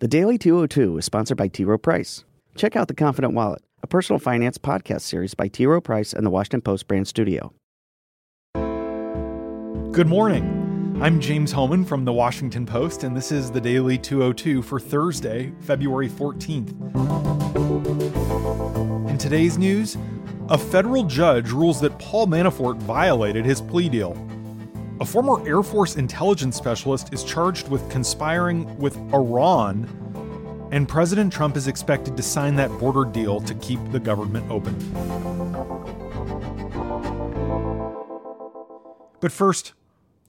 The Daily 202 is sponsored by T. Rowe Price. Check out The Confident Wallet, a personal finance podcast series by T. Rowe Price and the Washington Post brand studio. Good morning. I'm James Hohmann from the Washington Post, and this is the Daily 202 for Thursday, February 14th. In today's news, a federal judge rules that Paul Manafort violated his plea deal. A former Air Force intelligence specialist is charged with conspiring with Iran, and President Trump is expected to sign that border deal to keep the government open. But first,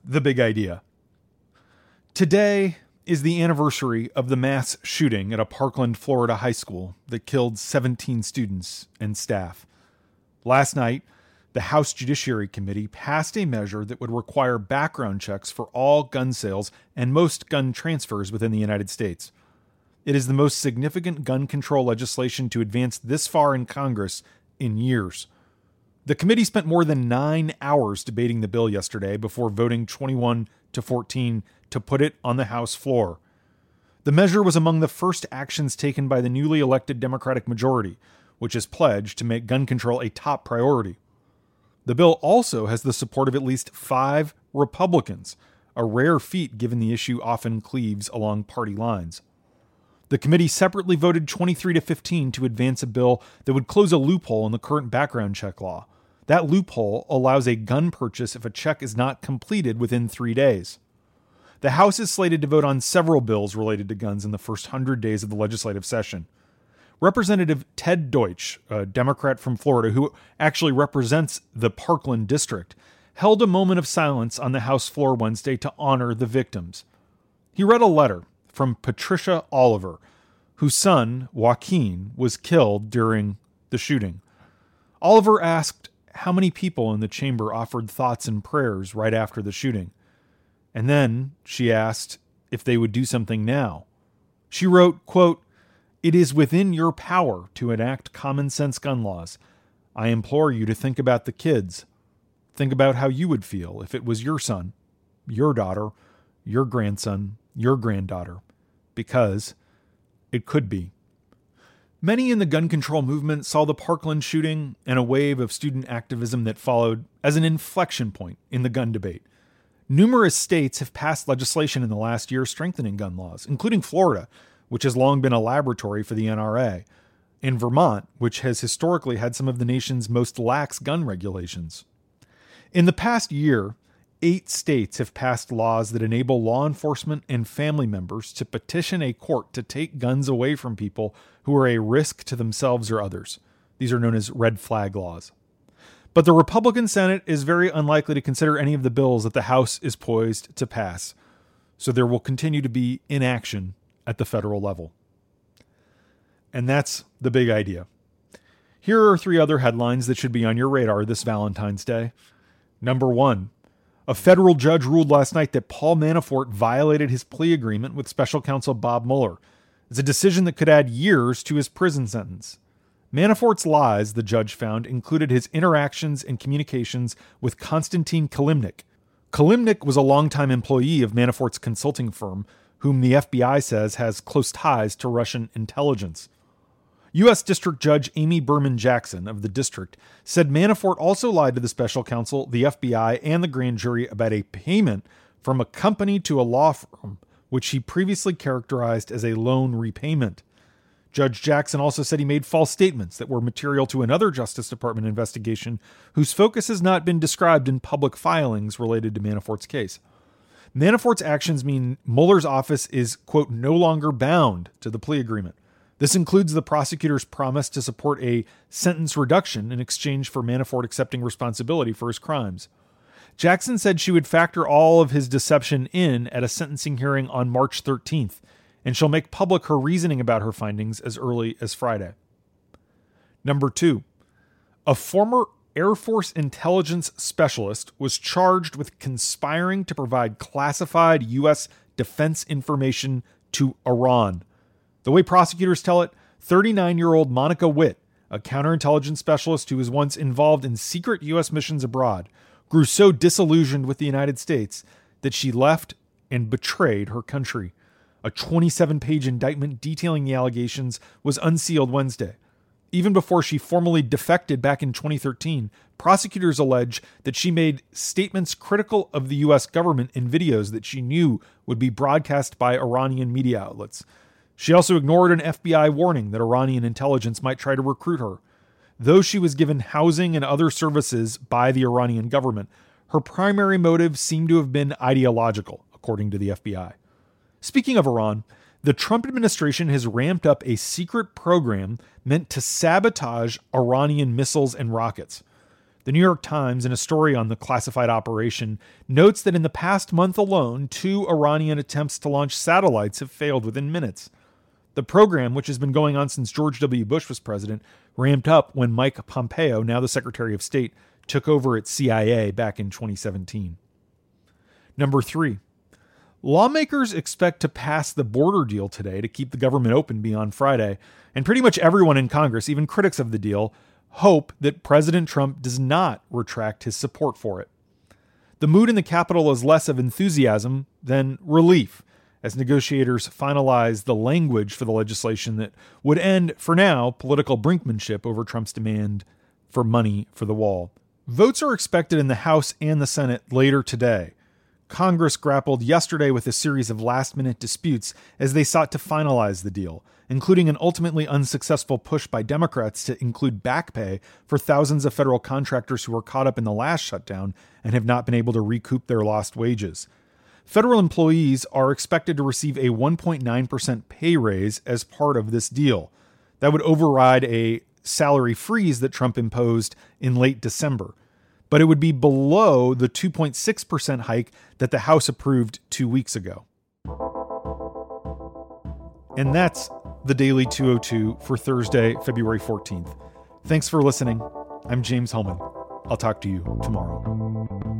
the big idea. Today is the anniversary of the mass shooting at a Parkland, Florida high school that killed 17 students and staff. Last night, the House Judiciary Committee passed a measure that would require background checks for all gun sales and most gun transfers within the United States. It is the most significant gun control legislation to advance this far in Congress in years. The committee spent more than nine hours debating the bill yesterday before voting 21 to 14 to put it on the House floor. The measure was among the first actions taken by the newly elected Democratic majority, which has pledged to make gun control a top priority. The bill also has the support of at least five Republicans, a rare feat given the issue often cleaves along party lines. The committee separately voted 23 to 15 to advance a bill that would close a loophole in the current background check law. That loophole allows a gun purchase if a check is not completed within three days. The House is slated to vote on several bills related to guns in the first 100 days of the legislative session. Representative Ted Deutch, a Democrat from Florida who actually represents the Parkland district, held a moment of silence on the House floor Wednesday to honor the victims. He read a letter from Patricia Oliver, whose son, Joaquin, was killed during the shooting. Oliver asked how many people in the chamber offered thoughts and prayers right after the shooting. And then she asked if they would do something now. She wrote, quote, it is within your power to enact common sense gun laws. I implore you to think about the kids. Think about how you would feel if it was your son, your daughter, your grandson, your granddaughter, because it could be. Many in the gun control movement saw the Parkland shooting and a wave of student activism that followed as an inflection point in the gun debate. Numerous states have passed legislation in the last year strengthening gun laws, including Florida, which has long been a laboratory for the NRA, and Vermont, which has historically had some of the nation's most lax gun regulations. In the past year, eight states have passed laws that enable law enforcement and family members to petition a court to take guns away from people who are a risk to themselves or others. These are known as red flag laws. But the Republican Senate is very unlikely to consider any of the bills that the House is poised to pass. So there will continue to be inaction at the federal level. And that's the big idea. Here are three other headlines that should be on your radar this Valentine's Day. Number one, a federal judge ruled last night that Paul Manafort violated his plea agreement with special counsel Bob Mueller. It's a decision that could add years to his prison sentence. Manafort's lies, the judge found, included his interactions and communications with Konstantin Kilimnik. Kilimnik was a longtime employee of Manafort's consulting firm whom the FBI says has close ties to Russian intelligence. U.S. District Judge Amy Berman Jackson of the district said Manafort also lied to the special counsel, the FBI, and the grand jury about a payment from a company to a law firm, which he previously characterized as a loan repayment. Judge Jackson also said he made false statements that were material to another Justice Department investigation whose focus has not been described in public filings related to Manafort's case. Manafort's actions mean Mueller's office is, quote, no longer bound to the plea agreement. This includes the prosecutor's promise to support a sentence reduction in exchange for Manafort accepting responsibility for his crimes. Jackson said she would factor all of his deception in at a sentencing hearing on March 13th, and she'll make public her reasoning about her findings as early as Friday. Number two, a former Air Force intelligence specialist was charged with conspiring to provide classified U.S. defense information to Iran. The way prosecutors tell it, 39 year old Monica Witt, a counterintelligence specialist who was once involved in secret U.S. missions abroad, grew so disillusioned with the United States that she left and betrayed her country. A 27 page indictment detailing the allegations was unsealed Wednesday. Even before she formally defected back in 2013, prosecutors allege that she made statements critical of the U.S. government in videos that she knew would be broadcast by Iranian media outlets. She also ignored an FBI warning that Iranian intelligence might try to recruit her. Though she was given housing and other services by the Iranian government, her primary motive seemed to have been ideological, according to the FBI. Speaking of Iran, the Trump administration has ramped up a secret program meant to sabotage Iranian missiles and rockets. The New York Times, in a story on the classified operation, notes that in the past month alone, two Iranian attempts to launch satellites have failed within minutes. The program, which has been going on since George W. Bush was president, ramped up when Mike Pompeo, now the Secretary of State, took over at CIA back in 2017. Number three, lawmakers expect to pass the border deal today to keep the government open beyond Friday, and pretty much everyone in Congress, even critics of the deal, hope that President Trump does not retract his support for it. The mood in the Capitol is less of enthusiasm than relief as negotiators finalize the language for the legislation that would end, for now, political brinkmanship over Trump's demand for money for the wall. Votes are expected in the House and the Senate later today. Congress grappled yesterday with a series of last minute disputes as they sought to finalize the deal, including an ultimately unsuccessful push by Democrats to include back pay for thousands of federal contractors who were caught up in the last shutdown and have not been able to recoup their lost wages. Federal employees are expected to receive a 1.9% pay raise as part of this deal. That would override a salary freeze that Trump imposed in late December. But it would be below the 2.6% hike that the House approved two weeks ago. And that's the Daily 202 for Thursday, February 14th. Thanks for listening. I'm James Hohmann. I'll talk to you tomorrow.